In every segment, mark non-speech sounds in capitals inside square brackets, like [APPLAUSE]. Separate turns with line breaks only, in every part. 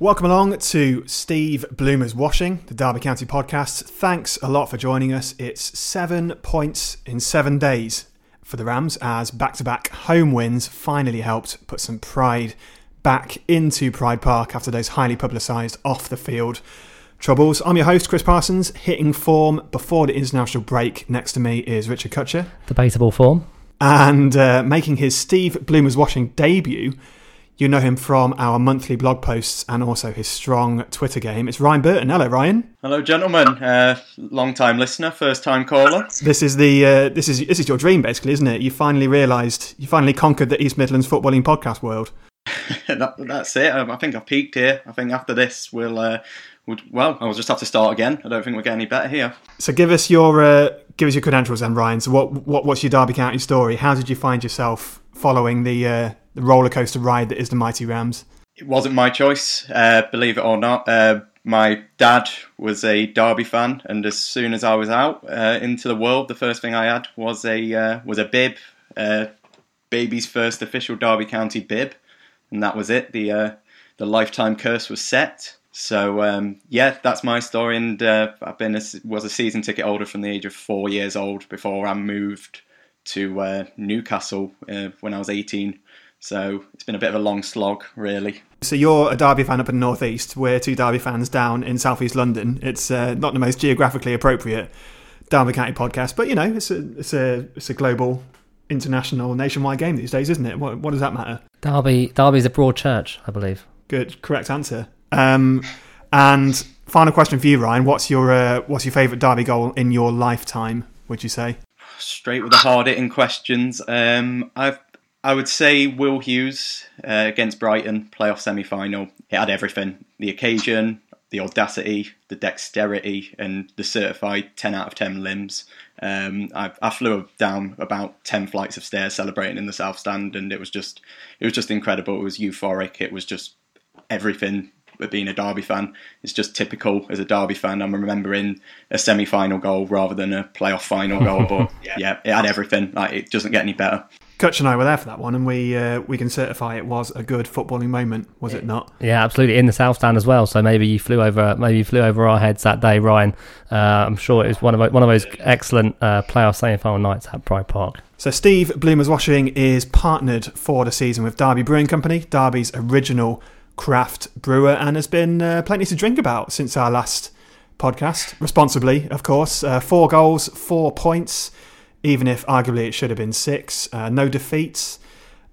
Welcome along to Steve Bloomer's Washing, the Derby County podcast. Thanks a lot for joining us. It's seven points in seven days for the Rams as back to back home wins finally helped put some pride back into Pride Park after those highly publicised off the field troubles. I'm your host, Chris Parsons, hitting form before the international break. Next to me is Richard Kutcher.
debatable form.
And uh, making his Steve Bloomer's Washing debut, you know him from our monthly blog posts and also his strong Twitter game. It's Ryan Burton. Hello, Ryan.
Hello, gentlemen. Uh, long time listener, first time caller.
This is the uh, this is this is your dream, basically, isn't it? You finally realised you finally conquered the East Midlands footballing podcast world. [LAUGHS]
that, that's it. Um, I think I've peaked here. I think after this, we'll, uh, we'll. Well, I'll just have to start again. I don't think we'll get any better here.
So give us your uh, give us your credentials, then, Ryan. So what what what's your Derby County story? How did you find yourself following the uh, the roller coaster ride that is the mighty Rams?
It wasn't my choice, uh, believe it or not. Uh, my dad was a Derby fan, and as soon as I was out uh, into the world, the first thing I had was a uh, was a bib, uh, baby's first official Derby County bib, and that was it. The uh, the lifetime curse was set. So um, yeah, that's my story, and uh, I've been a, was a season ticket holder from the age of four years old before I moved to uh, Newcastle uh, when I was eighteen. So it's been a bit of a long slog, really.
So you're a Derby fan up in the northeast. We're two Derby fans down in southeast London. It's uh, not the most geographically appropriate Derby County podcast, but you know, it's a it's a it's a global, international, nationwide game these days, isn't it? What, what does that matter?
Derby, Derby's a broad church, I believe.
Good, correct answer. Um, and final question for you, Ryan. What's your uh, what's your favourite Derby goal in your lifetime? Would you say?
Straight with the hard hitting questions. Um, I've I would say Will Hughes uh, against Brighton playoff semi final. It had everything: the occasion, the audacity, the dexterity, and the certified ten out of ten limbs. Um, I, I flew down about ten flights of stairs celebrating in the south stand, and it was just it was just incredible. It was euphoric. It was just everything. But being a Derby fan, it's just typical as a Derby fan. I'm remembering a semi-final goal rather than a playoff final goal. But [LAUGHS] yeah, it had everything. Like it doesn't get any better.
Kutch and I were there for that one, and we uh, we can certify it was a good footballing moment, was it not?
Yeah, absolutely in the South Stand as well. So maybe you flew over, maybe you flew over our heads that day, Ryan. Uh, I'm sure it was one of one of those excellent uh, playoff semi-final nights at Pride Park.
So Steve Bloomer's Washing is partnered for the season with Derby Brewing Company, Derby's original craft brewer, and has been uh, plenty to drink about since our last podcast. Responsibly, of course. Uh, four goals, four points, even if arguably it should have been six. Uh, no defeats.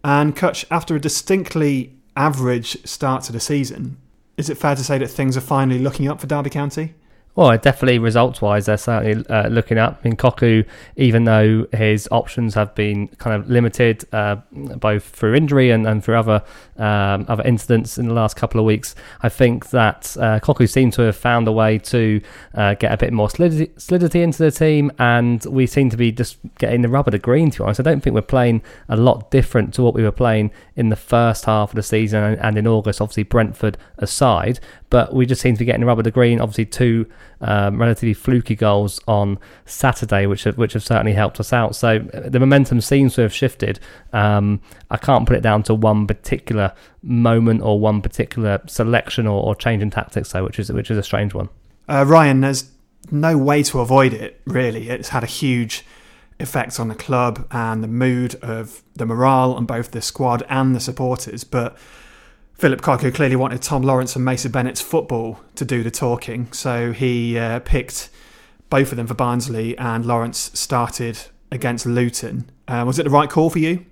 And Kutch, after a distinctly average start to the season, is it fair to say that things are finally looking up for Derby County?
Well, definitely results wise, they're certainly uh, looking up. I mean, Cocu, even though his options have been kind of limited, uh, both through injury and, and through other um, other incidents in the last couple of weeks, I think that uh, Cocu seemed to have found a way to uh, get a bit more solidity, solidity into the team, and we seem to be just getting the rubber to green. To be honest, I don't think we're playing a lot different to what we were playing in the first half of the season and, and in August. Obviously, Brentford aside, but we just seem to be getting the rubber to green. Obviously, two um, relatively fluky goals on Saturday, which have, which have certainly helped us out. So uh, the momentum seems to have shifted. Um, I can't put it down to one particular moment or one particular selection or, or change in tactics, though, which is which is a strange one.
Uh, Ryan, there's no way to avoid it, really. It's had a huge effect on the club and the mood of the morale on both the squad and the supporters. But Philip Cocu clearly wanted Tom Lawrence and Mason Bennett's football to do the talking, so he uh, picked both of them for Barnsley, and Lawrence started against Luton. Uh, was it the right call for you?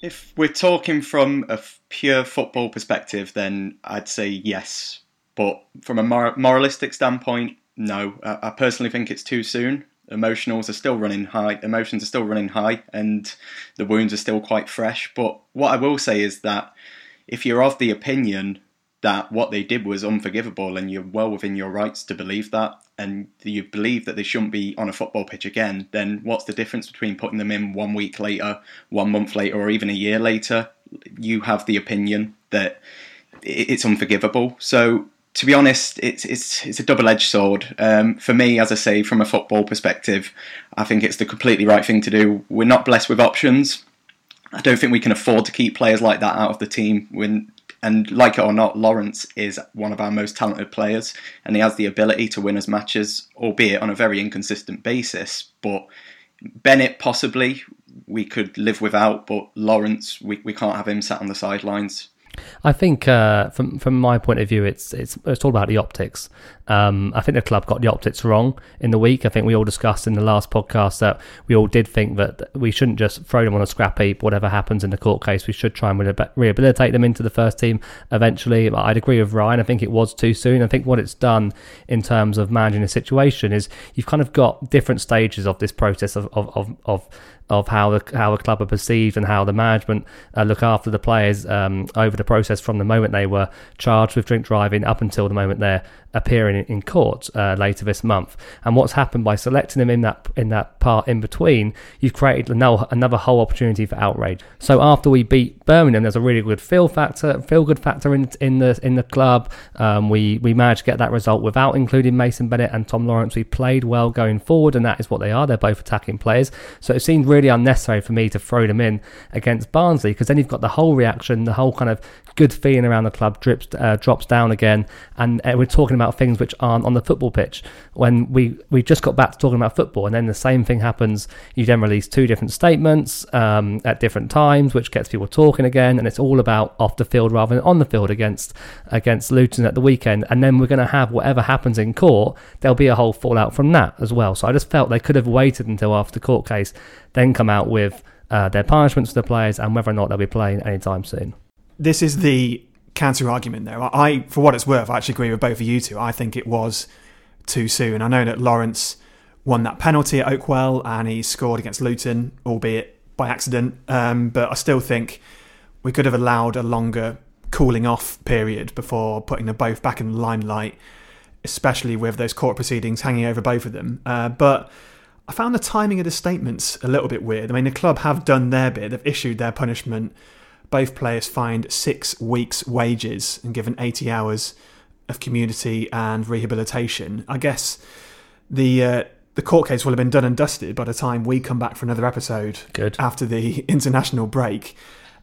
If we're talking from a f- pure football perspective, then I'd say yes. But from a mor- moralistic standpoint, no. I, I personally think it's too soon. Emotionals are still running high. Emotions are still running high, and the wounds are still quite fresh. But what I will say is that if you're of the opinion that what they did was unforgivable, and you're well within your rights to believe that, and you believe that they shouldn't be on a football pitch again, then what's the difference between putting them in one week later, one month later, or even a year later? You have the opinion that it's unforgivable. So to be honest, it's it's it's a double edged sword. Um, for me, as I say, from a football perspective, I think it's the completely right thing to do. We're not blessed with options. I don't think we can afford to keep players like that out of the team. When and like it or not, Lawrence is one of our most talented players, and he has the ability to win us matches, albeit on a very inconsistent basis. But Bennett possibly we could live without, but Lawrence we, we can't have him sat on the sidelines.
I think uh, from from my point of view, it's it's it's all about the optics. Um, I think the club got the optics wrong in the week. I think we all discussed in the last podcast that we all did think that we shouldn't just throw them on a scrap heap. Whatever happens in the court case, we should try and rehabilitate them into the first team eventually. I'd agree with Ryan. I think it was too soon. I think what it's done in terms of managing the situation is you've kind of got different stages of this process of of, of, of of how the how the club are perceived and how the management uh, look after the players um, over the process from the moment they were charged with drink driving up until the moment they're appearing in, court uh, later this month. And what's happened by selecting them in that in that part in between, you've created another, another whole opportunity for outrage. So after we beat Birmingham, there's a really good feel factor, feel good factor in in the in the club. Um, we we managed to get that result without including Mason Bennett and Tom Lawrence. We played well going forward, and that is what they are. They're both attacking players. So it seemed really unnecessary for me to throw them in against Barnsley because then you've got the whole reaction, the whole kind of good feeling around the club drips uh, drops down again, and uh, we're talking about about things which aren't on the football pitch. When we we just got back to talking about football, and then the same thing happens. You then release two different statements um, at different times, which gets people talking again, and it's all about off the field rather than on the field against against Luton at the weekend. And then we're going to have whatever happens in court. There'll be a whole fallout from that as well. So I just felt they could have waited until after the court case, then come out with. Uh, their punishments for the players and whether or not they'll be playing anytime soon.
This is the counter argument there. I, for what it's worth, I actually agree with both of you two. I think it was too soon. I know that Lawrence won that penalty at Oakwell and he scored against Luton, albeit by accident. Um, but I still think we could have allowed a longer cooling off period before putting them both back in the limelight, especially with those court proceedings hanging over both of them. Uh, but I found the timing of the statements a little bit weird. I mean, the club have done their bit, they've issued their punishment both players fined six weeks' wages and given 80 hours of community and rehabilitation. I guess the uh, the court case will have been done and dusted by the time we come back for another episode.
Good.
after the [LAUGHS] international break.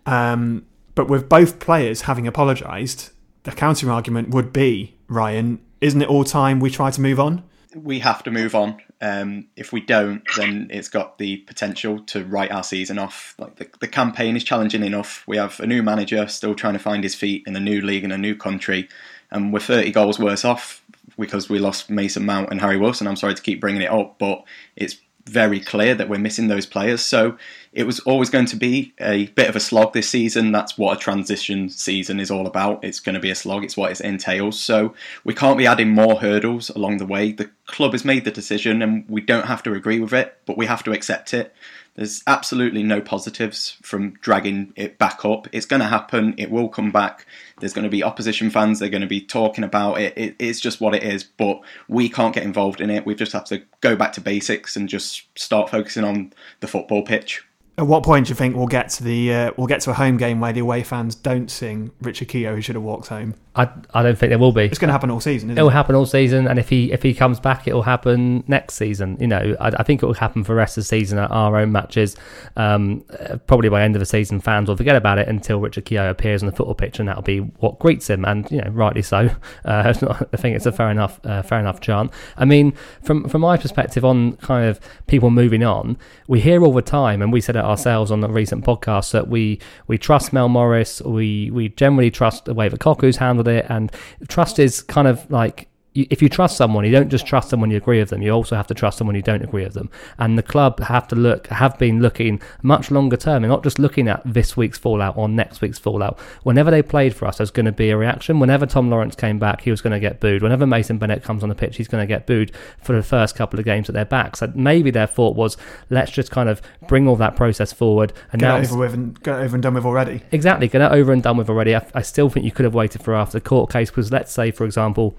Um, but with both players having apologised, the counter argument would be Ryan, isn't it all time we try to move on?
We have to move on. Um, if we don't, then it's got the potential to write our season off. Like the, the campaign is challenging enough. We have a new manager still trying to find his feet in a new league in a new country, and we're 30 goals worse off because we lost Mason Mount and Harry Wilson. I'm sorry to keep bringing it up, but it's very clear that we're missing those players. So it was always going to be a bit of a slog this season. That's what a transition season is all about. It's going to be a slog, it's what it entails. So we can't be adding more hurdles along the way. The club has made the decision and we don't have to agree with it, but we have to accept it. There's absolutely no positives from dragging it back up. It's going to happen. It will come back. There's going to be opposition fans. They're going to be talking about it. it. It's just what it is. But we can't get involved in it. We just have to go back to basics and just start focusing on the football pitch.
At what point do you think we'll get to the uh, we'll get to a home game where the away fans don't sing Richard Keogh who should have walked home?
I, I don't think there will be.
It's going to happen all season.
It'll
it?
happen all season, and if he if he comes back, it'll happen next season. You know, I, I think it will happen for the rest of the season at our own matches. Um, probably by end of the season, fans will forget about it until Richard Keogh appears on the football pitch, and that'll be what greets him, and you know, rightly so. [LAUGHS] Uh, I think it's a fair enough uh, fair enough chant. I mean, from from my perspective on kind of people moving on, we hear all the time, and we said ourselves on the recent podcast that we we trust Mel Morris, we we generally trust the way that Cocu's handled it, and trust is kind of like if you trust someone, you don't just trust them when you agree with them. You also have to trust them when you don't agree with them. And the club have to look, have been looking much longer term, and not just looking at this week's fallout or next week's fallout. Whenever they played for us, there's going to be a reaction. Whenever Tom Lawrence came back, he was going to get booed. Whenever Mason Bennett comes on the pitch, he's going to get booed for the first couple of games at their back. So maybe their thought was, let's just kind of bring all that process forward. And
Get
now
over with and get over and done with already.
Exactly, get it over and done with already. I, I still think you could have waited for after the court case because let's say, for example,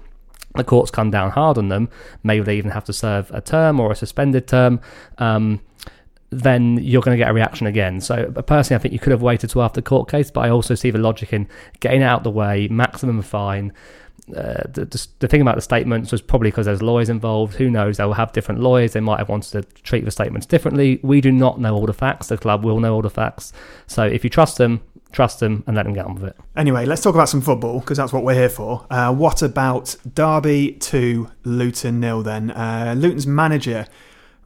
the courts come down hard on them, maybe they even have to serve a term or a suspended term. Um, then you're going to get a reaction again. So uh, personally, I think you could have waited till after the court case, but I also see the logic in getting out the way, maximum fine. Uh, the, the, the thing about the statements was probably because there's lawyers involved. Who knows? They'll have different lawyers. They might have wanted to treat the statements differently. We do not know all the facts. The club will know all the facts. So if you trust them, trust them and let them get on with it.
Anyway, let's talk about some football because that's what we're here for. Uh, what about Derby to Luton nil then? Uh, Luton's manager,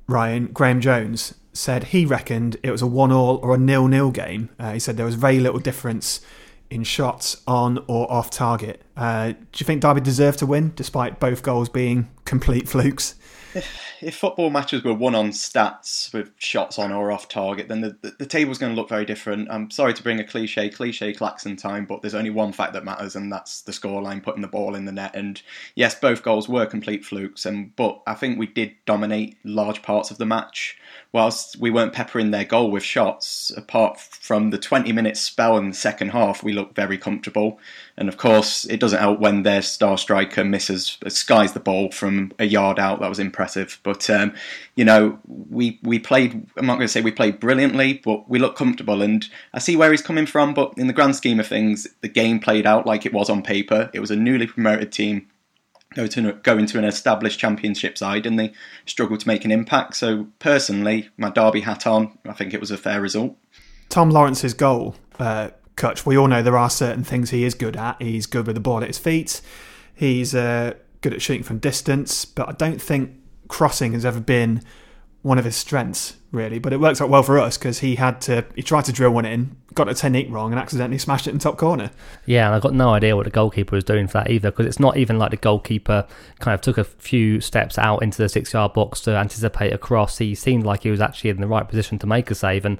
Ryan Graeme Jones, said he reckoned it was a one all or a nil nil game. Uh, he said there was very little difference in shots on or off target. Uh, do you think Derby deserved to win despite both goals being [LAUGHS] complete flukes? [LAUGHS]
if football matches were won on stats with shots on or off target, then the, the, the table's going to look very different. I'm sorry to bring a cliche, cliche klaxon time, but there's only one fact that matters, and that's the scoreline, putting the ball in the net. And yes, both goals were complete flukes, and but I think we did dominate large parts of the match. Whilst we weren't peppering their goal with shots, apart from the 20 minute spell in the second half, we looked very comfortable. And of course, it doesn't help when their star striker misses, uh, skies the ball from a yard out. That was impressive. But, um, you know, we, we played, I'm not going to say we played brilliantly, but we looked comfortable. And I see where he's coming from. But in the grand scheme of things, the game played out like it was on paper. It was a newly promoted team go to an established championship side and they struggled to make an impact. So personally, my Derby hat on, I think it was a fair result.
Tom Lawrence's goal, uh, Kutch, we all know there are certain things he is good at. He's good with the ball at his feet. He's uh, good at shooting from distance, but I don't think crossing has ever been one of his strengths, really. But it works out well for us because he had to, he tried to drill one in, got the technique wrong, and accidentally smashed it in top corner.
Yeah, and I've got no idea what the goalkeeper was doing for that either, because it's not even like the goalkeeper kind of took a few steps out into the six yard box to anticipate a cross. He seemed like he was actually in the right position to make a save and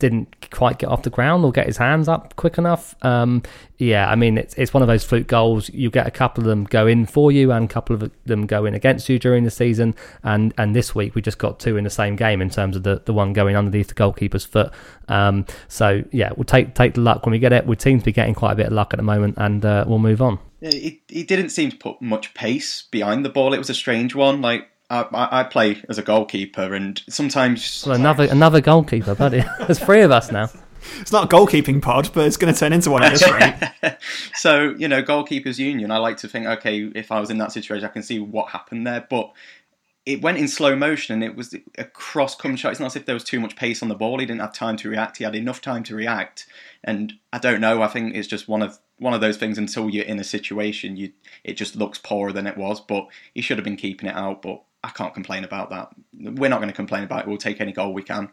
didn't quite get off the ground or get his hands up quick enough. Um, yeah, I mean, it's, it's one of those fluke goals. You get a couple of them go in for you and a couple of them go in against you during the season. And, and this week we just got two in the same game in terms of the, the one going underneath the goalkeeper's foot. Um, so, yeah, we'll take, take the luck when we get it. We seem to be getting quite a bit of luck at the moment and uh, we'll move on.
He, he didn't seem to put much pace behind the ball. It was a strange one. Like I, I, I play as a goalkeeper, and sometimes
Well, another another goalkeeper, buddy. [LAUGHS] There's three of us now.
It's not a goalkeeping pod, but it's going to turn into one at this rate.
so you know, goalkeepers union. I like to think, okay, if I was in that situation, I can see what happened there, but. It went in slow motion and it was a cross come shot. It's not as if there was too much pace on the ball. He didn't have time to react. He had enough time to react. And I don't know. I think it's just one of one of those things. Until you're in a situation, you it just looks poorer than it was. But he should have been keeping it out. But I can't complain about that. We're not going to complain about it. We'll take any goal we can.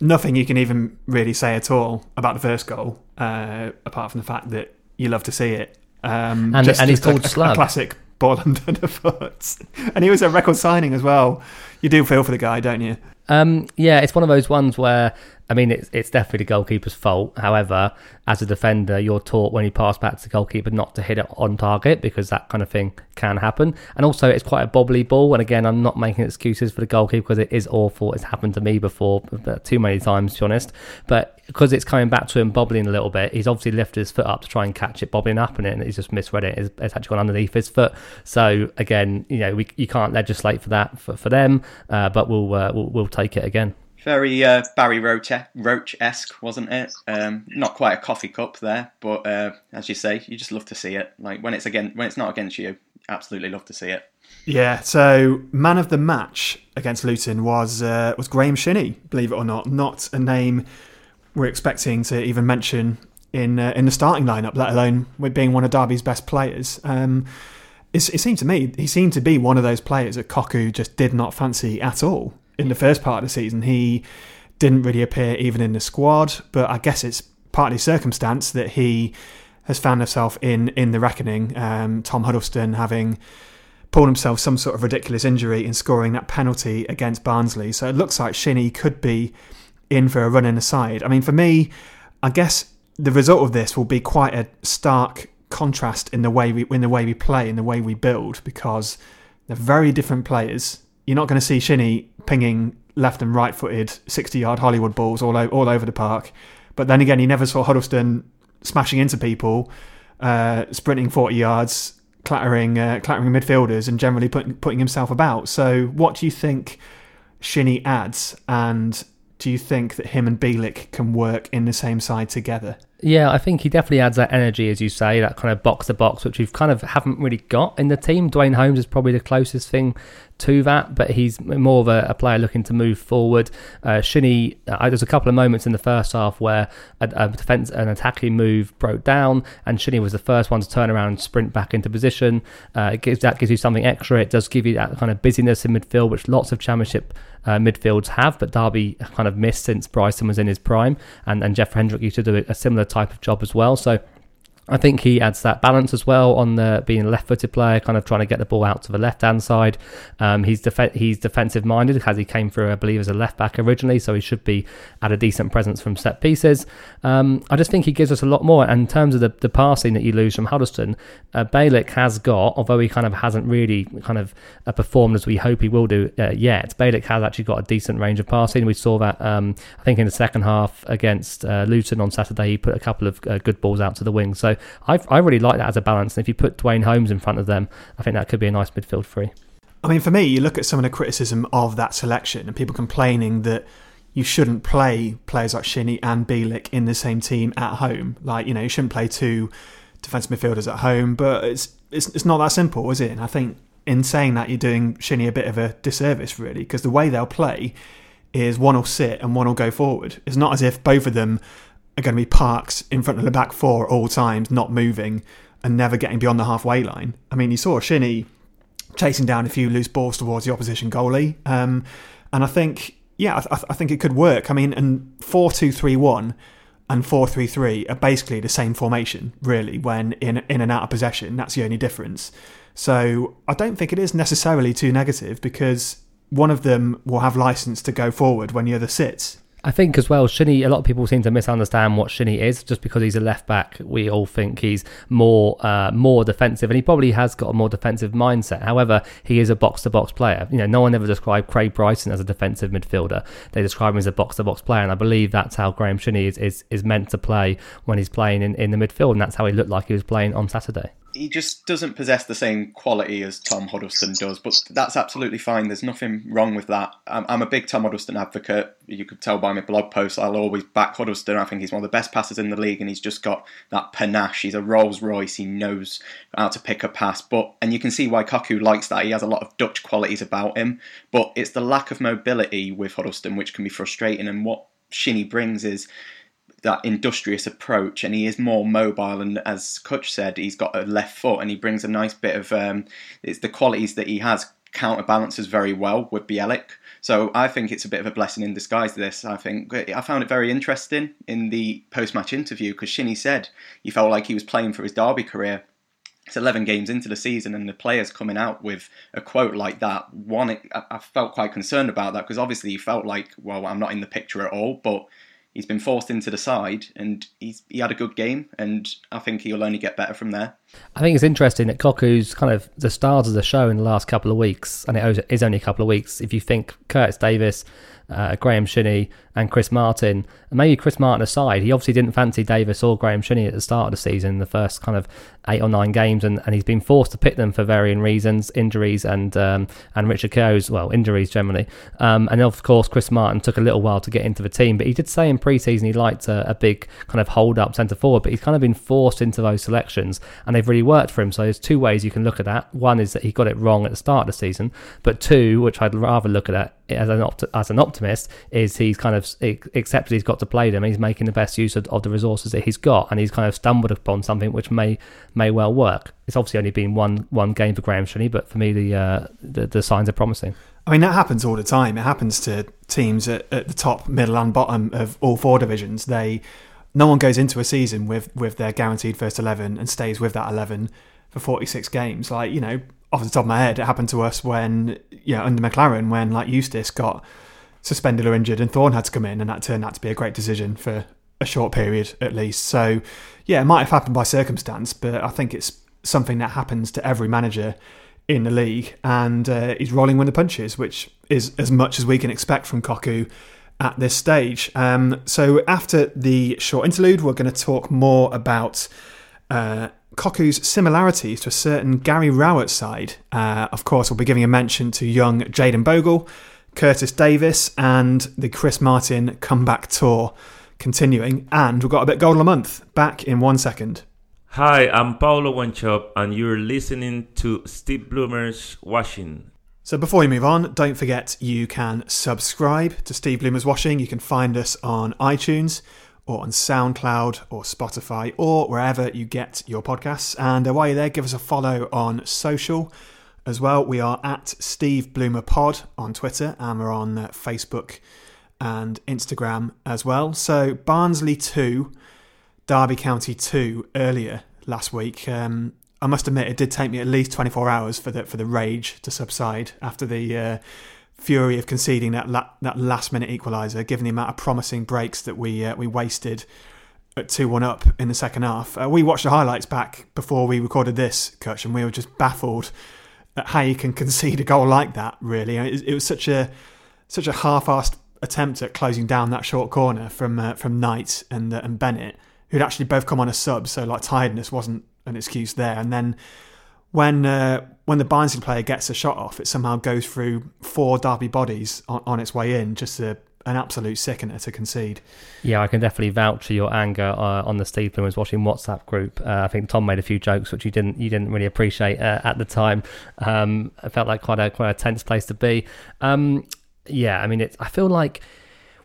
Nothing you can even really say at all about the first goal, uh, apart from the fact that you love to see it. Um,
And- and he's
a-
called
a, a classic ball [LAUGHS] under the foot, and he was a record signing as well. You do feel for the guy, don't you?
Um, yeah, it's one of those ones where I mean it's it's definitely the goalkeeper's fault. However, as a defender, you're taught when you pass back to the goalkeeper not to hit it on target because that kind of thing can happen. And also, it's quite a bobbly ball. And again, I'm not making excuses for the goalkeeper because it is awful. It's happened to me before, too many times, to be honest. But because it's coming back to him bobbling a little bit, he's obviously lifted his foot up to try and catch it bobbling up, and, he's just misread it. It's, it's actually gone underneath his foot. So again, you know, we you can't legislate for that for, for them, uh, but we'll, uh, we'll we'll take it again.
Very uh, Barry Roach esque, wasn't it? Um, not quite a coffee cup there, but uh, as you say, you just love to see it. Like when it's again, when it's not against you, absolutely love to see it.
Yeah. So man of the match against Luton was uh, was Graeme Shinnie. Believe it or not, not a name we're expecting to even mention in uh, in the starting lineup, let alone with being one of Derby's best players. Um, it, it seemed to me he seemed to be one of those players that Cocu just did not fancy at all in the first part of the season. He didn't really appear even in the squad, but I guess it's partly circumstance that he has found himself in in the reckoning. Um, Tom Huddlestone having pulled himself some sort of ridiculous injury in scoring that penalty against Barnsley. So it looks like Shinnie could be in for a run in the side. I mean, for me, I guess the result of this will be quite a stark contrast in the way we in the way we play, in the way we build, because they're very different players. You're not going to see Shinnie pinging left and right footed 60 yard Hollywood balls all, o- all over the park. But then again, he never saw Huddlestone smashing into people, uh, sprinting 40 yards, clattering uh, clattering midfielders, and generally putting, putting himself about. So, what do you think Shinnie adds? And do you think that him and Bielik can work in the same side together?
Yeah, I think he definitely adds that energy, as you say, that kind of box to box, which we've kind of haven't really got in the team. Duane Holmes is probably the closest thing to that, but he's more of a, a player looking to move forward. Uh, Shinnie, uh, there's a couple of moments in the first half where a, a defense, an attacking move broke down, and Shinnie was the first one to turn around and sprint back into position. Uh, it gives that gives you something extra. It does give you that kind of busyness in midfield, which lots of championship uh, midfields have, but Derby kind of missed since Bryson was in his prime, and, and Jeff Hendrick used to do a similar type of job as well. So I think he adds that balance as well on the being a left-footed player, kind of trying to get the ball out to the left-hand side. Um, he's def- he's defensive-minded as he came through, I believe, as a left back originally, so he should be at a decent presence from set pieces. Um, I just think he gives us a lot more. And in terms of the, the passing that you lose from Huddlestone, uh, has got, although he kind of hasn't really kind of uh, performed as we hope he will do uh, yet. Bielik has actually got a decent range of passing. We saw that um, I think in the second half against uh, Luton on Saturday, he put a couple of uh, good balls out to the wing. So I, I really like that as a balance. And if you put Duane Holmes in front of them, I think that could be a nice midfield three.
I mean, for me, you look at some of the criticism of that selection and people complaining that you shouldn't play players like Shinnie and Bielik in the same team at home. Like, you know, you shouldn't play two defensive midfielders at home, but it's it's, it's not that simple, is it? And I think in saying that, you're doing Shinnie a bit of a disservice, really, because the way they'll play is one will sit and one will go forward. It's not as if both of them are going to be parked in front of the back four at all times, not moving and never getting beyond the halfway line. I mean, you saw Shinnie chasing down a few loose balls towards the opposition goalie, um, and I think, yeah, I, th- I think it could work. I mean, and four two three one and four three three are basically the same formation, really. When in in and out of possession, that's the only difference. So I don't think it is necessarily too negative because one of them will have license to go forward when the other sits.
I think as well, Shinnie. A lot of people seem to misunderstand what Shinnie is. Just because he's a left back, we all think he's more uh, more defensive, and he probably has got a more defensive mindset. However, he is a box to box player. You know, no one ever described Craig Bryson as a defensive midfielder. They describe him as a box to box player, and I believe that's how Graeme Shinnie is, is is meant to play when he's playing in, in the midfield, and that's how he looked like he was playing on Saturday
he just doesn't possess the same quality as Tom Huddlestone does, but that's absolutely fine. There's nothing wrong with that. I'm, I'm, a big Tom Huddlestone advocate. You could tell by my blog posts, I'll always back Huddlestone. I think he's one of the best passers in the league, and he's just got that panache. He's a Rolls Royce. He knows how to pick a pass, but and you can see why Cocu likes that. He has a lot of Dutch qualities about him, but it's the lack of mobility with Huddlestone which can be frustrating. And what Shinnie brings is that industrious approach, and he is more mobile. And as Kutch said, he's got a left foot, and he brings a nice bit of um, it's the qualities that he has counterbalances very well with Bielik. So I think it's a bit of a blessing in disguise. This I think I found it very interesting in the post-match interview because Shinnie said he felt like he was playing for his Derby career. It's 11 games into the season, and the players coming out with a quote like that. One, I felt quite concerned about that because obviously he felt like, well, I'm not in the picture at all, but he's been forced into the side and he's he had a good game and I think he'll only get better from there.
I think it's interesting that Cocu's kind of the stars of the show in the last couple of weeks, and it is only a couple of weeks. If you think Curtis Davies, uh, Graeme Shinnie, and Chris Martin, and maybe Chris Martin aside, he obviously didn't fancy Davies or Graeme Shinnie at the start of the season, the first kind of eight or nine games, and, and he's been forced to pick them for varying reasons, injuries and um, and Richard Keogh's, well, injuries generally. Um, and of course, Chris Martin took a little while to get into the team, but he did say in pre-season he liked a, a big kind of hold up centre forward, but he's kind of been forced into those selections, and they've really worked for him. So there's two ways you can look at that. One is that he got it wrong at the start of the season, but two, which I'd rather look at as an opt- as an optimist, is he's kind of accepted he's got to play them. he's making the best use of, of, the resources that he's got, and he's kind of stumbled upon something which may may well work. It's obviously only been one one game for Graeme Shinnie, but for me the, uh, the the signs are promising.
I mean, that happens all the time. It happens to teams at, at the top, middle, and bottom of all four divisions. They no one goes into a season with with their guaranteed first eleven and stays with that eleven for forty six games. Like you know, off the top of my head, it happened to us when, yeah, under McClaren when like Eustace got suspended or injured and Thorne had to come in, and that turned out to be a great decision for a short period at least. So, yeah, it might have happened by circumstance, but I think it's something that happens to every manager in the league, and uh, he's rolling with the punches, which is as much as we can expect from Cocu at this stage. Um, so, after the short interlude, we're going to talk more about. Uh, similarities to a certain Gary Rowett side. Uh, of course, we'll be giving a mention to young Jayden Bogle, Curtis Davies, and the Chris Martin comeback tour continuing. And we've got a bit gold a month. Back in one second.
Hi, I'm Paolo Wanchope, and you're listening to Steve Bloomer's Washing.
So before we move on, don't forget you can subscribe to Steve Bloomer's Washing. You can find us on iTunes or on SoundCloud or Spotify or wherever you get your podcasts. And while you're there, give us a follow on social as well. We are at Steve Bloomer Pod on Twitter and we're on uh, Facebook and Instagram as well. So Barnsley 2, Derby County 2 earlier last week. Um, I must admit, it did take me at least 24 hours for the for the rage to subside after the uh, fury of conceding that la- that last minute equaliser, given the amount of promising breaks that we uh, we wasted at two one up in the second half. Uh, we watched the highlights back before we recorded this, Kutch, and we were just baffled at how you can [LAUGHS] concede a goal like that. Really, it, it was such a such a half-assed attempt at closing down that short corner from uh, from Knight and uh, and Bennett, who'd actually both come on a sub, so like tiredness wasn't an excuse there. And then when uh, when the Barnsley player gets a shot off, it somehow goes through four Derby bodies on, on its way in. Just a, an absolute sickener to concede.
Yeah, I can definitely vouch for your anger uh, on the Steve Bloomer's Washing WhatsApp group. Uh, I think Tom made a few jokes which you didn't you didn't really appreciate uh, at the time. Um, it felt like quite a quite a tense place to be. Um, yeah, I mean, it, I feel like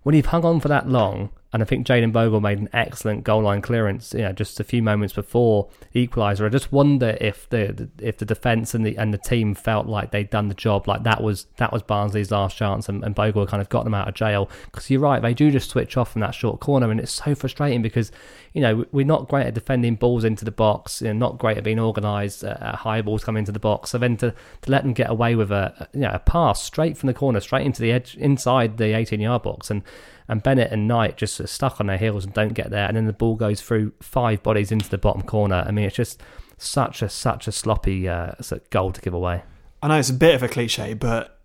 when you've hung on for that long, and I think Jayden Bogle made an excellent goal line clearance, you know, just a few moments before equaliser. I just wonder if the, if the defence and the and the team felt like they'd done the job, like that was that was Barnsley's last chance, and, and Bogle kind of got them out of jail. Because you're right, they do just switch off from that short corner, and it's so frustrating because you know we're not great at defending balls into the box, you know, not great at being organised uh, at high balls coming into the box. So then to, to let them get away with a you know a pass straight from the corner, straight into the edge inside the 18 yard box, and and Bennett and Knight just stuck on their heels and don't get there, and then the ball goes through five bodies into the bottom corner. I mean, it's just such a such a sloppy uh, goal to give away.
I know it's a bit of a cliche, but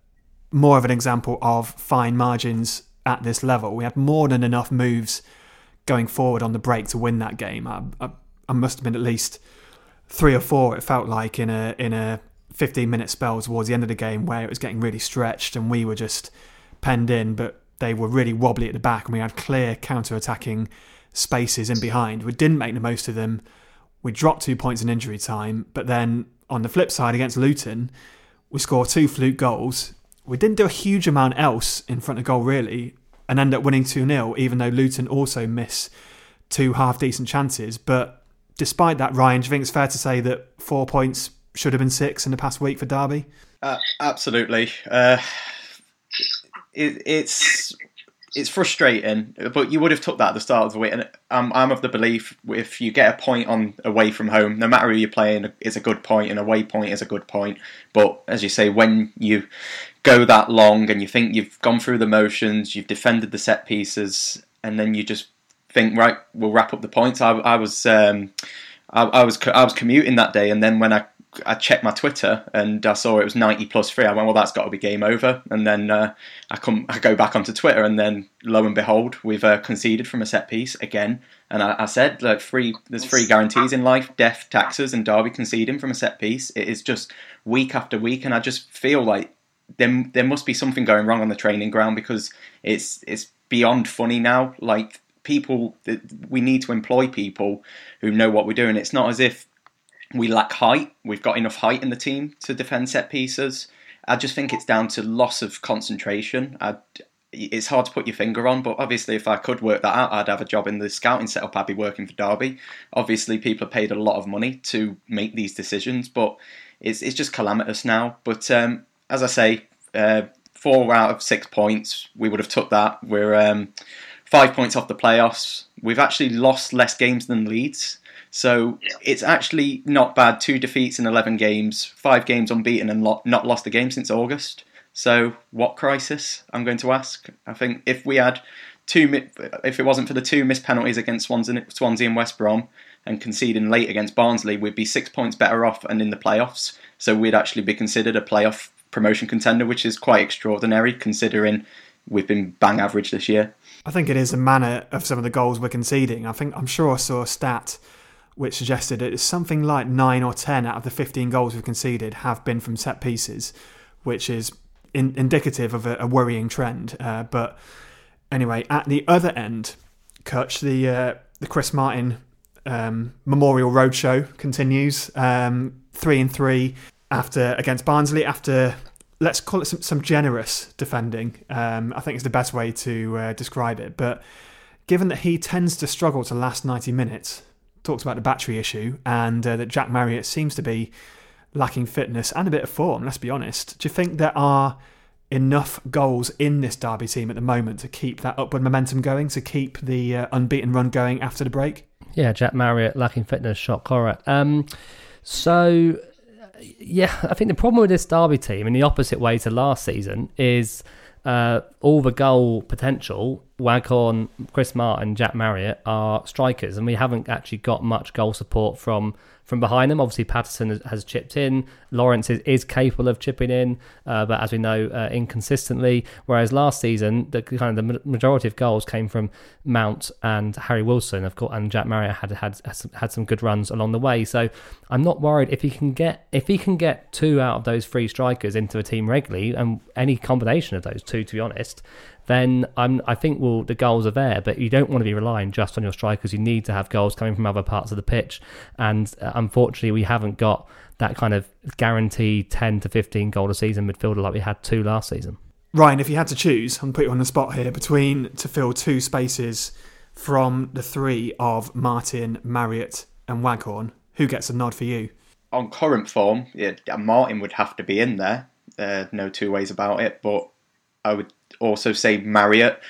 more of an example of fine margins at this level. We had more than enough moves going forward on the break to win that game. I, I, I must have been at least three or four. It felt like in a in a 15 minute spell towards the end of the game where it was getting really stretched and we were just penned in, but they were really wobbly at the back and we had clear counter attacking spaces in behind. We didn't make the most of them. We dropped two points in injury time, but then on the flip side against Luton, we scored two fluke goals. We didn't do a huge amount else in front of goal really and end up winning 2 0, even though Luton also miss two half decent chances. But despite that, Ryan, do you think it's fair to say that four points should have been six in the past week for Derby?
Uh, absolutely. Uh, it, it's it's frustrating, but you would have took that at the start of the week. And I'm, I'm of the belief if you get a point on away from home, no matter who you're playing, it's a good point, and away point is a good point. But as you say, when you go that long and you think you've gone through the motions, you've defended the set pieces, and then you just think, right, we'll wrap up the points. I, I was. Um, I, I was I was commuting that day, and then when I I checked my Twitter and I saw it was 90 plus three. I went, well, that's got to be game over. And then uh, I come, I go back onto Twitter, and then lo and behold, we've uh, conceded from a set piece again. And I, I said, like, free, there's three guarantees in life: death, taxes, and Derby conceding from a set piece. It is just week after week, and I just feel like there, there must be something going wrong on the training ground because it's it's beyond funny now. Like people, we need to employ people who know what we're doing. It's not as if we lack height. We've got enough height in the team to defend set pieces. I just think it's down to loss of concentration. I'd, it's hard to put your finger on, but obviously, if I could work that out, I'd have a job in the scouting setup. I'd be working for Derby. Obviously, people are paid a lot of money to make these decisions, but it's it's just calamitous now. But um, as I say, uh, four out of six points, we would have took that. We're um, five points off the playoffs. We've actually lost less games than Leeds. So it's actually not bad. Two defeats in 11 games, five games unbeaten, and lo- not lost a game since August. So what crisis? I'm going to ask. I think if we had two, mi- if it wasn't for the two missed penalties against Swansea, Swansea and West Brom, and conceding late against Barnsley, we'd be six points better off and in the playoffs. So we'd actually be considered a playoff promotion contender, which is quite extraordinary considering we've been bang average this year.
I think it is the manner of some of the goals we're conceding. I think I'm sure I saw a stat which suggested it's something like nine or ten out of the 15 goals we've conceded have been from set pieces, which is in, indicative of a, a worrying trend. Uh, but anyway, at the other end, Kutch, the uh, the Chris Martin um, Memorial Roadshow continues. Um, three and three after against Barnsley after let's call it some, some generous defending. Um, I think is the best way to uh, describe it. But given that he tends to struggle to last 90 minutes, talks about the battery issue, and uh, that Jack Marriott seems to be lacking fitness and a bit of form, let's be honest. Do you think there are enough goals in this Derby team at the moment to keep that upward momentum going, to keep the uh, unbeaten run going after the break?
Yeah, Jack Marriott lacking fitness, shock horror. Um, so, yeah, I think the problem with this Derby team, in the opposite way to last season, is uh, all the goal potential. Waghorn, Chris Martin, Jack Marriott are strikers, and we haven't actually got much goal support from from behind them. Obviously, Paterson has, chipped in. Lawrence is, is, capable of chipping in, uh, but as we know, uh, inconsistently. Whereas last season, the kind of the majority of goals came from Mount and Harry Wilson, of course, and Jack Marriott had had had some good runs along the way. So I'm not worried if he can get if he can get two out of those three strikers into a team regularly, and any combination of those two, to be honest then I'm, I think well, the goals are there, but you don't want to be relying just on your strikers. You need to have goals coming from other parts of the pitch. And uh, unfortunately, we haven't got that kind of guaranteed 10 to 15 goal a season midfielder like we had two last season.
Ryan, if you had to choose, I'm put you on the spot here between to fill two spaces from the three of Martin, Marriott, and Waghorn, who gets a nod for you?
On current form, yeah, Martin would have to be in there. Uh, no two ways about it. But I would also say Marriott.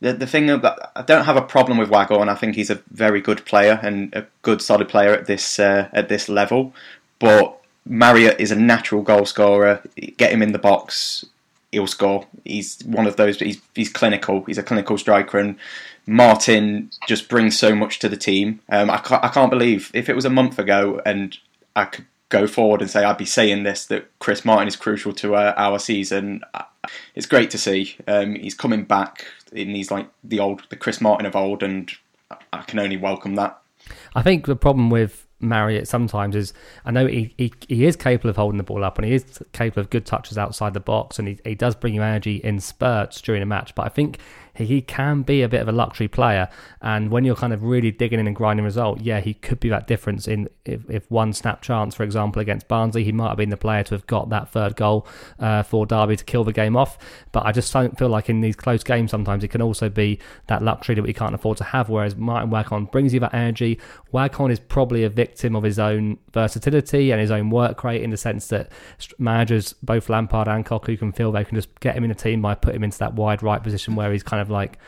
The, the thing that I don't have a problem with Waghorn. I think he's a very good player and a good solid player at this uh, at this level. But Marriott is a natural goal scorer. Get him in the box, he'll score. He's one of those. He's he's clinical. He's a clinical striker, and Martin just brings so much to the team. Um, I can't, I can't believe if it was a month ago and I could go forward and say I'd be saying this that Chris Martin is crucial to uh, our season. It's great to see. Um, he's coming back in these like the old the Chris Martin of old, and I can only welcome that.
I think the problem with Marriott sometimes is I know he, he, he is capable of holding the ball up and he is capable of good touches outside the box and he, he does bring you energy in spurts during a match. But I think he can be a bit of a luxury player. And when you're kind of really digging in and grinding result, yeah, he could be that difference in if, if one snap chance, for example, against Barnsley, he might have been the player to have got that third goal uh, for Derby to kill the game off. But I just don't feel like in these close games sometimes it can also be that luxury that we can't afford to have. Whereas Martin Waghorn brings you that energy. Waghorn is probably a victim of his own versatility and his own work rate in the sense that managers, both Lampard and Cocu, can feel they can just get him in a team by putting him into that wide right position where he's kind of like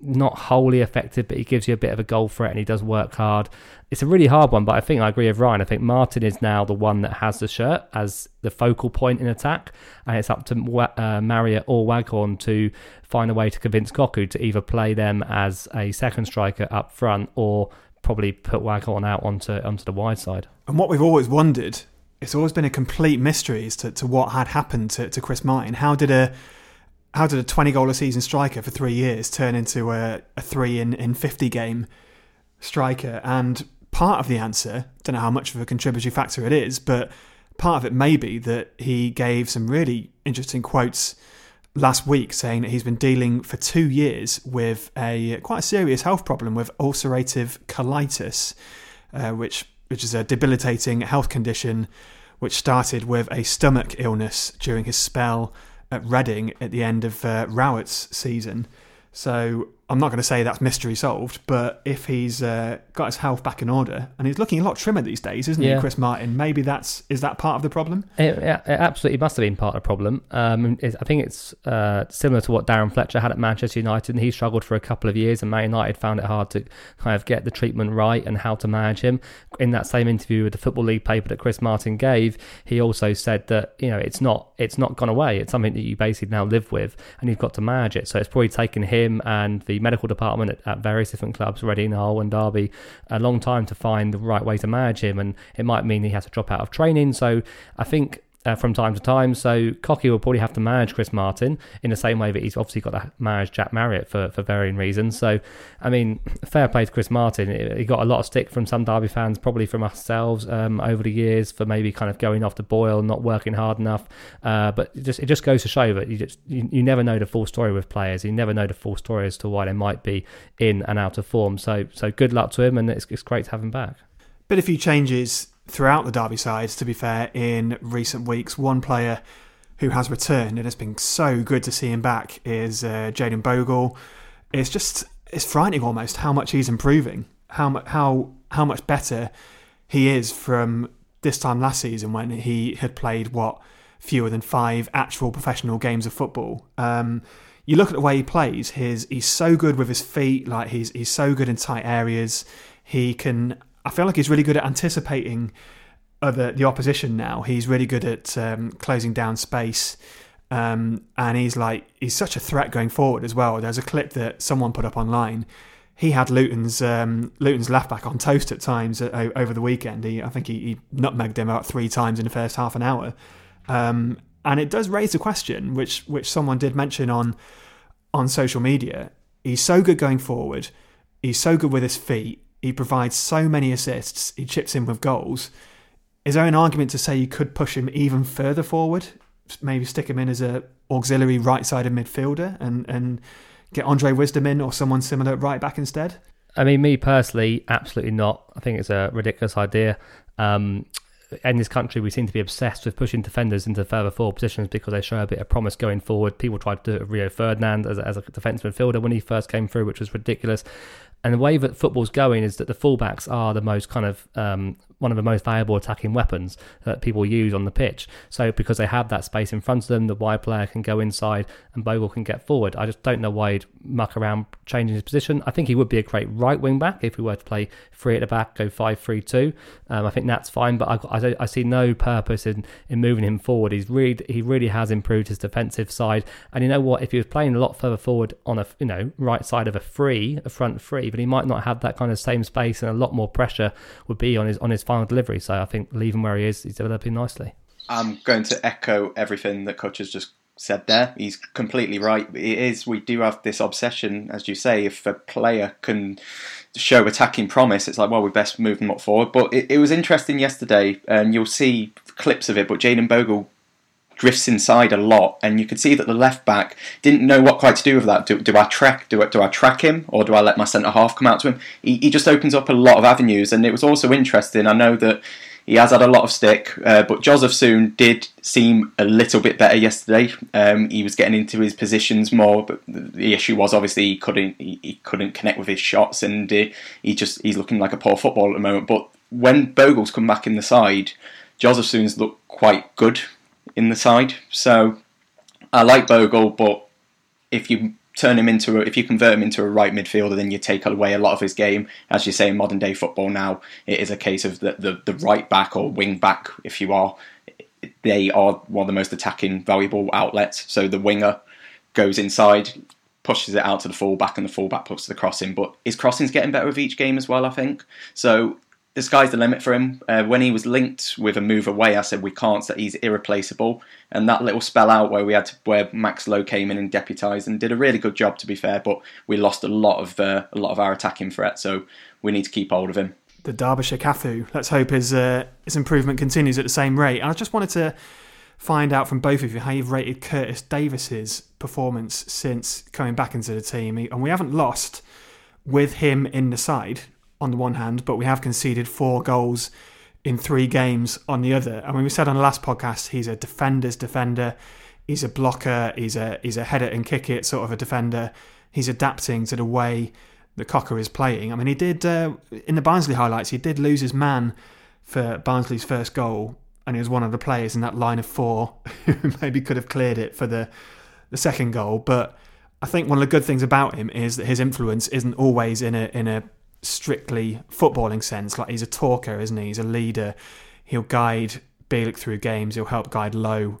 not wholly effective, but he gives you a bit of a goal threat and he does work hard. It's a really hard one, but I think I agree with Ryan. I think Martin is now the one that has the shirt as the focal point in attack, and it's up to uh, Marriott or Waghorn to find a way to convince Cocu to either play them as a second striker up front or probably put Waghorn out onto onto the wide side.
And what we've always wondered, it's always been a complete mystery as to, to what had happened to, to Chris Martin. How did a how did a 20 goal a season striker for three years turn into a, a three in, in 50 game striker? And part of the answer, don't know how much of a contributory factor it is, but part of it may be that he gave some really interesting quotes last week saying that he's been dealing for two years with a quite a serious health problem with ulcerative colitis, uh, which which is a debilitating health condition which started with a stomach illness during his spell at Reading at the end of uh, Rowett's season. So I'm not going to say that's mystery solved, but if he's uh, got his health back in order and he's looking a lot trimmer these days, isn't
Yeah.
he, Chris Martin? Maybe that's is that part of the problem?
It, it absolutely must have been part of the problem. Um, I think it's uh, similar to what Darren Fletcher had at Manchester United, and he struggled for a couple of years, and Man United found it hard to kind of get the treatment right and how to manage him. In that same interview with the Football League paper that Chris Martin gave, he also said that you know it's not it's not gone away. It's something that you basically now live with, and you've got to manage it. So it's probably taken him and the medical department at, at various different clubs, Reading, Hull, and Derby, a long time to find the right way to manage him, and it might mean he has to drop out of training. So I think uh, from time to time. So Cocu will probably have to manage Chris Martin in the same way that he's obviously got to manage Jack Marriott for, for varying reasons. So, I mean, fair play to Chris Martin. He got a lot of stick from some Derby fans, probably from ourselves um, over the years for maybe kind of going off the boil, not working hard enough. Uh, but it just it just goes to show that you just you, you never know the full story with players. You never know the full story as to why they might be in and out of form. So so good luck to him, and it's, it's great to have him back.
Been a few changes throughout the Derby sides, to be fair, in recent weeks. One player who has returned and it's been so good to see him back is uh, Jayden Bogle. It's just it's frightening almost how much he's improving, how how how much better he is from this time last season when he had played what fewer than five actual professional games of football. Um, you look at the way he plays. His he's so good with his feet. Like he's he's so good in tight areas. He can. I feel like he's really good at anticipating other the opposition. Now he's really good at um, closing down space. Um, and he's like he's such a threat going forward as well. There's a clip that someone put up online. He had Luton's um, Luton's left back on toast at times uh, over the weekend. He, I think he, he nutmegged him about three times in the first half an hour. Um, and it does raise a question, which which someone did mention on on social media. He's so good going forward. He's so good with his feet. He provides so many assists. He chips in with goals. Is there an argument to say you could push him even further forward? Maybe stick him in as a auxiliary right-sided midfielder and and get Andre Wisdom in or someone similar at right back instead.
I mean, me personally, absolutely not. I think it's a ridiculous idea. Um, in this country, we seem to be obsessed with pushing defenders into further forward positions because they show a bit of promise going forward. People tried to do it with Rio Ferdinand as, a- as a defence midfielder when he first came through, which was ridiculous. And the way that football's going is that the fullbacks are the most kind of um, one of the most valuable attacking weapons that people use on the pitch. So because they have that space in front of them, the wide player can go inside and Bogle can get forward. I just don't know why he'd muck around changing his position. I think he would be a great right wing back if we were to play three at the back, go five three two. Um, I think that's fine, but I, I, I see no purpose in, in moving him forward. He's really he really has improved his defensive side, and you know what? If he was playing a lot further forward on a you know right side of a free, a front free, but he might not have that kind of same space, and a lot more pressure would be on his on his final delivery. So I think leave him where he is. He's developing nicely.
I'm going to echo everything that Coach has just said there. He's completely right. It is. We do have this obsession, as you say. If a player can show attacking promise, it's like, well, we best move them up forward. But it, it was interesting yesterday, and you'll see clips of it. But Jayden Bogle drifts inside a lot, and you could see that the left back didn't know what quite to do with that. Do, do I track? Do I, do I track him, or do I let my centre half come out to him? He, he just opens up a lot of avenues, and it was also interesting. I know that he has had a lot of stick, uh, but Jozefzoon did seem a little bit better yesterday. Um, he was getting into his positions more, but the issue was obviously he couldn't he, he couldn't connect with his shots, and uh, he just he's looking like a poor footballer at the moment. But when Bogle's come back in the side, Jozefzoon's looked quite good in the side. So I like Bogle, but if you turn him into a, if you convert him into a right midfielder, then you take away a lot of his game. As you say in modern day football now, it is a case of the the, the right back or wing back, if you are. They are one of the most attacking, valuable outlets. So the winger goes inside, pushes it out to the fullback, and the fullback puts the crossing. But his crossing's getting better with each game as well, I think. So the sky's the limit for him. Uh, when he was linked with a move away, I said we can't. That he's irreplaceable. And that little spell out where we had to, where Max Lowe came in and deputised and did a really good job, to be fair. But we lost a lot of uh, a lot of our attacking threat, so we need to keep hold of him.
the Derbyshire Cafu. Let's hope his uh, his improvement continues at the same rate. And I just wanted to find out from both of you how you've rated Curtis Davies's performance since coming back into the team. And we haven't lost with him in the side on the one hand, but we have conceded four goals in three games on the other. And when we said on the last podcast, he's a defender's defender. He's a blocker. He's a he's a header and kick it sort of a defender. he's adapting to the way that Cocu is playing. I mean, he did uh, in the Barnsley highlights. He did lose his man for Barnsley's first goal, and he was one of the players in that line of four [LAUGHS] who maybe could have cleared it for the the second goal. But I think one of the good things about him is that his influence isn't always in a in a strictly footballing sense. Like he's a talker, isn't he? He's a leader. He'll guide Bielik through games. He'll help guide Lowe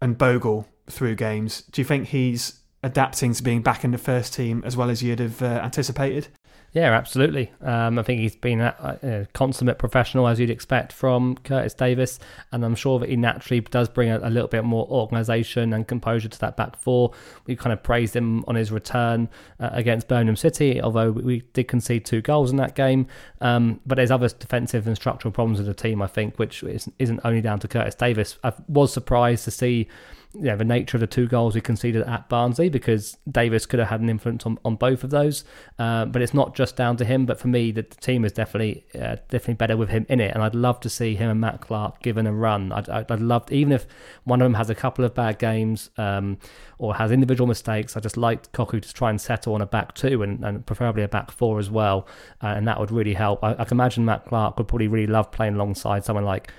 and Bogle through games. Do you think he's adapting to being back in the first team as well as you'd have uh, anticipated?
Yeah, absolutely. Um, I think he's been a, a, consummate professional, as you'd expect from Curtis Davies, and I'm sure that he naturally does bring a, a, little bit more organisation and composure to that back four. We kind of praised him on his return uh, against Birmingham City, although we did concede two goals in that game. Um, but there's other defensive and structural problems with the team, I think, which isn't only down to Curtis Davies. I was surprised to see know, the nature of the two goals we conceded at Barnsley because Davies could have had an influence on, on both of those. Uh, but it's not just down to him. But for me, the, the team is definitely uh, definitely better with him in it, and I'd love to see him and Matt Clark given a run. I'd, I'd, I'd love even if one of them has a couple of bad games um, or has individual mistakes. I just like Cocu to try and settle on a back two and, and preferably a back four as well, uh, and that would really help. I, I can imagine Matt Clark would probably really love playing alongside someone like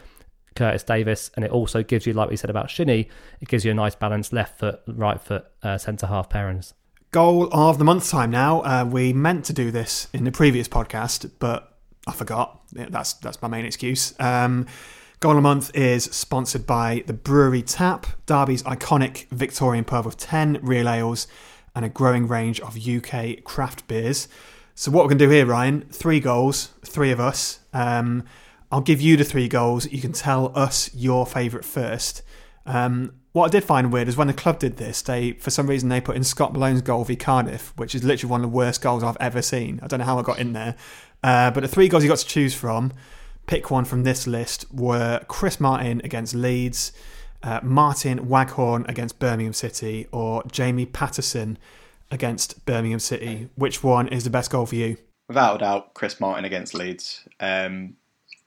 Curtis Davies, and it also gives you, like we said about Shinnie, it gives you a nice balance left foot, right foot, uh, centre half pairings.
Goal of the month time now. Uh, we meant to do this in the previous podcast, but I forgot. That's that's my main excuse. Um, Goal of the month is sponsored by the Brewery Tap, Derby's iconic Victorian pub with 10 real ales and a growing range of UK craft beers. So, what we're going to do here, Ryan, three goals, three of us. Um, I'll give you the three goals. You can tell us your favourite first. Um, what I did find weird is when the club did this, they for some reason they put in Scott Malone's goal v Cardiff, which is literally one of the worst goals I've ever seen. I don't know how I got in there, uh, but the three goals you got to choose from, pick one from this list, were Chris Martin against Leeds, uh, Martin Waghorn against Birmingham City, or Jamie Paterson against Birmingham City. Which one is the best goal for you?
Without a doubt, Chris Martin against Leeds. Um,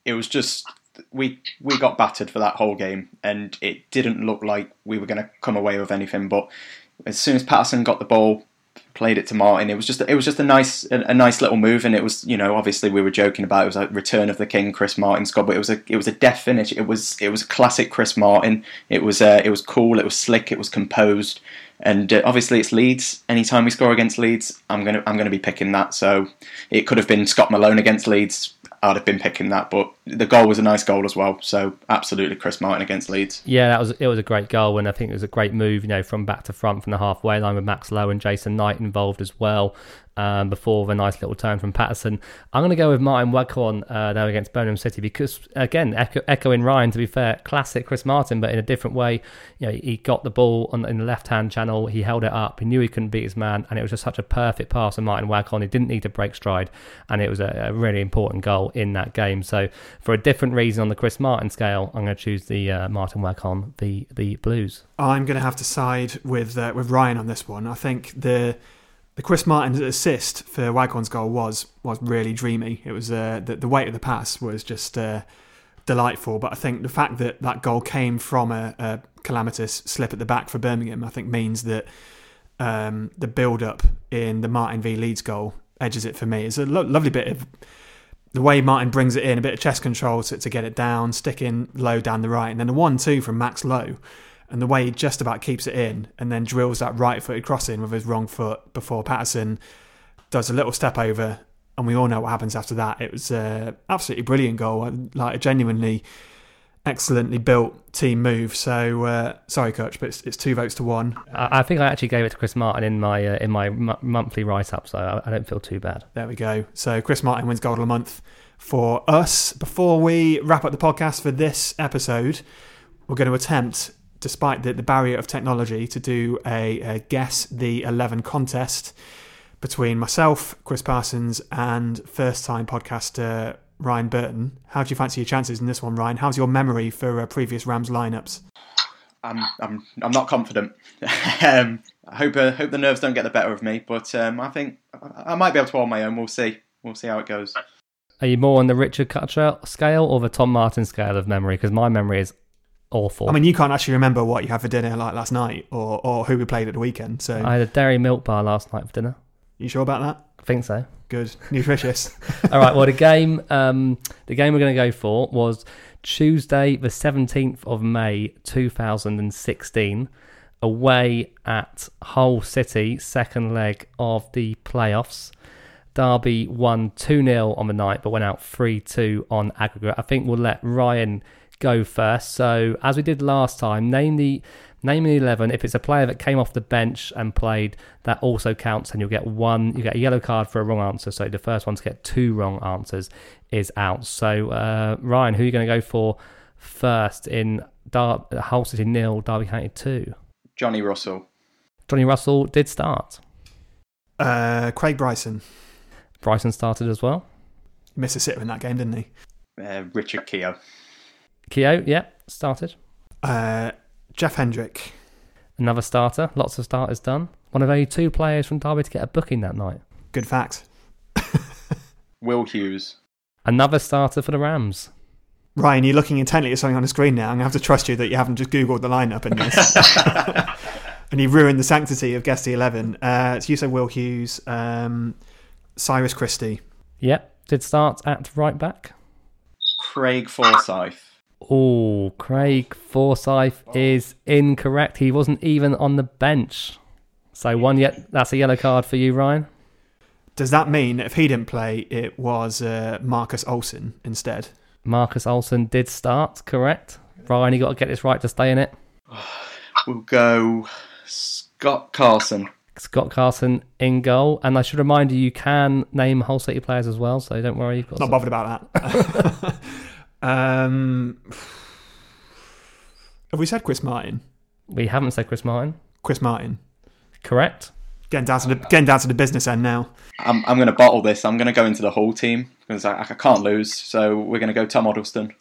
it was just we we got battered for that whole game, and it didn't look like we were going to come away with anything. But as soon as Paterson got the ball, played it to Martin, it was just it was just a nice a, a, nice little move, and it was you know obviously we were joking about it was a return of the king, Chris Martin scored, but it was a it was a death finish. It was it was a classic Chris Martin. It was uh, it was cool. It was slick. It was composed. And uh, obviously, it's Leeds. Anytime we score against Leeds, I'm gonna I'm gonna be picking that. So it could have been Scott Malone against Leeds. I'd have been picking that. But the goal was a nice goal as well. So absolutely, Chris Martin against Leeds.
Yeah, that was it was a great goal, and I think it was a great move. You know, from back to front from the halfway line with Max Lowe and Jason Knight involved as well um, before the nice little turn from Paterson, I'm going to go with Martin Waghorn uh, against Birmingham City because, again, echo, echoing Ryan, to be fair, classic Chris Martin, but in a different way. You know, he got the ball on, in the left hand channel, he held it up, he knew he couldn't beat his man, and it was just such a perfect pass from Martin Waghorn. He didn't need to break stride, and it was a, a, really important goal in that game. So, for a different reason on the Chris Martin scale, I'm going to choose the uh, Martin Waghorn, the, the Blues.
I'm going to have to side with uh, with Ryan on this one. I think the the Chris Martin assist for Waghorn's goal was was really dreamy. It was uh, the the weight of the pass was just uh, delightful. But I think the fact that that goal came from a, a calamitous slip at the back for Birmingham, I think means that um, the build up in the Martin v Leeds goal edges it for me. It's a lo- lovely bit of the way Martin brings it in, a bit of chest control to, to get it down, sticking low down the right, and then the one two from Max Lowe and the way he just about keeps it in and then drills that right footed crossing with his wrong foot before Paterson does a little step over and we all know what happens after that. It was a absolutely brilliant goal, like a genuinely excellently built team move. So uh, sorry, coach, but it's, it's, two votes to one.
I, think I actually gave it to Chris Martin in my uh, in my m- monthly write up, so I, I, don't feel too bad.
There we go. So Chris Martin wins gold of the month for us. Before we wrap up the podcast for this episode, we're going to attempt despite the, the barrier of technology, to do a, a guess the 11 contest between myself, Chris Parsons, and first time podcaster Ryan Burton. How do you fancy your chances in this one, Ryan? How's your memory for uh, previous Rams lineups?
I'm I'm I'm not confident. [LAUGHS] um, I hope uh, hope the nerves don't get the better of me, but um, I think I might be able to hold my own. We'll see. We'll see how it goes.
Are you more on the Richard Cutcher scale or the Tom Martin scale of memory? Because my memory is awful.
I mean, you can't actually remember what you had for dinner like last night or, or who we played at the weekend. So,
I had a dairy milk bar last night for dinner.
You sure about that?
I think so.
Good, nutritious. [LAUGHS]
All right. Well, the game, um, the game we're going to go for was Tuesday, the seventeenth of May, two thousand and sixteen, away at Hull City, second leg of the playoffs. Derby won 2 0 on the night, but went out 3 2 on aggregate. I think we'll let Ryan go first. So, as we did last time, name the name the 11. If it's a player that came off the bench and played, that also counts, and you'll get one, you get a yellow card for a wrong answer. So, the first one to get two wrong answers is out. So, uh, Ryan, who are you going to go for first in Dar- Hull City nil, Derby County 2?
Johnny Russell.
Johnny Russell did start.
Uh, Craig Bryson
Bryson started as well.
missed a sitter in that game, didn't he?
Uh, Richard Keogh.
Keogh, yeah, started.
Uh, Jeff Hendrick.
Another starter. Lots of starters done. One of only two players from Derby to get a booking that night.
Good fact. [LAUGHS]
Will Hughes.
Another starter for the Rams.
Ryan, you're looking intently at something on the screen now. I'm going to have to trust you that you haven't just Googled the lineup in this. and you [LAUGHS] ruined the sanctity of Guesty 11. Uh, so you said Will Hughes, um, Cyrus Christie.
Yep, did start at right back.
Craig Forsyth.
Oh, Craig Forsyth is incorrect. He wasn't even on the bench. So one yet that's a yellow card for you, Ryan.
Does that mean if he didn't play, it was uh, Marcus Olsson instead?
Marcus Olsson did start, correct. Ryan, you got to get this right to stay in it.
We'll go Scott Carson.
Scott Carson in goal, and I should remind you, you can name Hull City players as well. So don't worry, you've got
Not
some-
bothered about that. [LAUGHS] um, have we said Chris Martin?
We haven't said Chris Martin.
Chris Martin.
Correct.
Getting down to the getting down to the business end now.
I'm, I'm going to bottle this. I'm going to go into the whole team because I, I can't lose. So we're going to go Tom Huddlestone.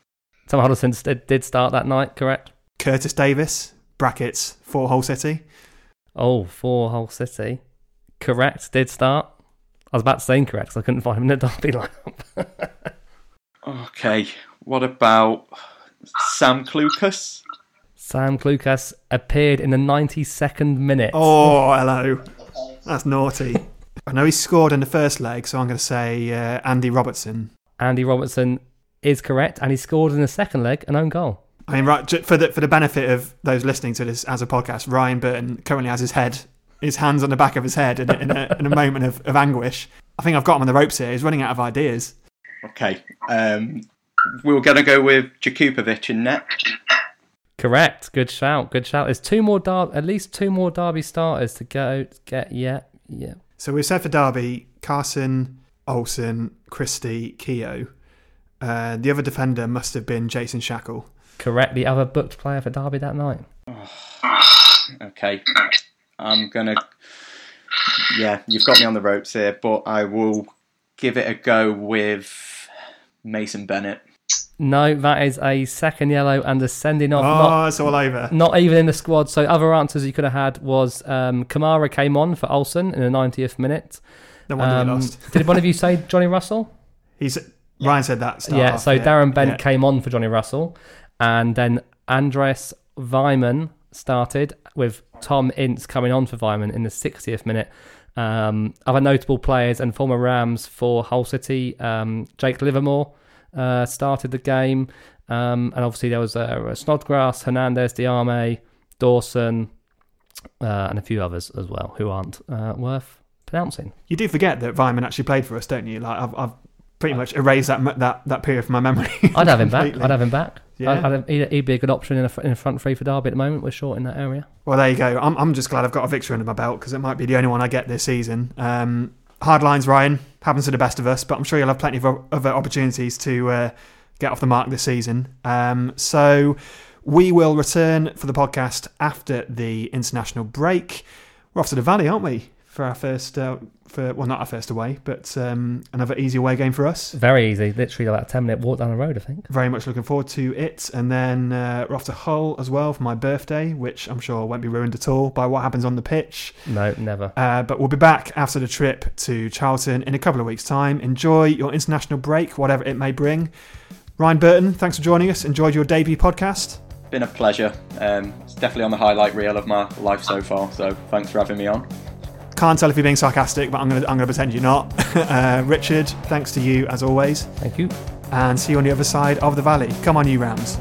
Tom Huddlestone did, did start that night, correct?
Curtis Davies, brackets for Hull City.
Oh, for Hull City. Correct, did start. I was about to say incorrect 'cause I couldn't find him in the Derby [LAUGHS] lineup.
Okay. What about Sam Clucas?
Sam Clucas appeared in the 92nd minute.
Oh, hello. That's naughty. I know he scored in the first leg, so I'm going to say uh, Andy Robertson.
Andy Robertson is correct, and he scored in the second leg an own goal.
I mean, right, ju- for the for the benefit of those listening to this as a podcast, Ryan Burton currently has his head, his hands on the back of his head in, a- in, a, in a moment of, of anguish. I think I've got him on the ropes here. He's running out of ideas.
Okay. Um, we're going to go with Jakupovic in net.
Correct. Good shout. Good shout. There's two more Dar- at least two more Derby starters to go get. Yeah, yeah.
So we've said for Derby, Carson, Olsson, Christie, Keogh. Uh, the other defender must have been Jason Shackell.
Correct. The other booked player for Derby that night. [SIGHS]
Okay. I'm going to. Yeah, you've got me on the ropes here, but I will give it a go with Mason Bennett.
No, that is a second yellow and a sending off.
Oh,
Not,
it's all over.
not even in the squad. So other answers you could have had was um, Kamara came on for Olsson in the 90th minute.
No wonder
Um,
we lost. [LAUGHS]
did one of you say Johnny Russell?
He's Ryan said that. start
yeah.
off,
So Darren Bent
Yeah.
came on for Johnny Russell, and then Andreas Weimann started with Tom Ince coming on for Vyman in the 60th minute. Um, other notable players and former Rams for Hull City, um, Jake Livermore uh, started the game, um, and obviously there was uh, Snodgrass, Hernandez, Diame, Dawson, uh, and a few others as well who aren't uh, worth pronouncing.
You do forget that Weimann actually played for us, don't you? Like I've, I've pretty much erased that that that period from my memory. [LAUGHS]
I'd have him back. I'd have him back.
Yeah.
I'd, I'd have, he'd, he'd be a good option in a, in a front three for Derby at the moment. We're short in that area.
Well, there you go. I'm, I'm just glad I've got a victory under my belt because it might be the only one I get this season. Um, hard lines, Ryan. Happens to the best of us, but I'm sure you'll have plenty of other opportunities to uh, get off the mark this season. Um, so we will return for the podcast after the international break. We're off to the Valley, aren't we? For our first, uh, for well, not our first away, but um, another easy away game for us.
Very easy. Literally about a 10 minute walk down the road, I think.
Very much looking forward to it. And then uh, we're off to Hull as well for my birthday, which I'm sure won't be ruined at all by what happens on the pitch.
No, never.
Uh, but we'll be back after the trip to Charlton in a couple of weeks' time. Enjoy your international break, whatever it may bring. Ryan Burton, thanks for joining us. Enjoyed your debut podcast.
been a pleasure. Um, it's definitely on the highlight reel of my life so far. So thanks for having me on.
Can't tell if you're being sarcastic, but I'm going to I'm going to pretend you're not. [LAUGHS] uh, Richard, thanks to you as always,
Thank you.
and see you on the other side of the valley. Come on, you Rams.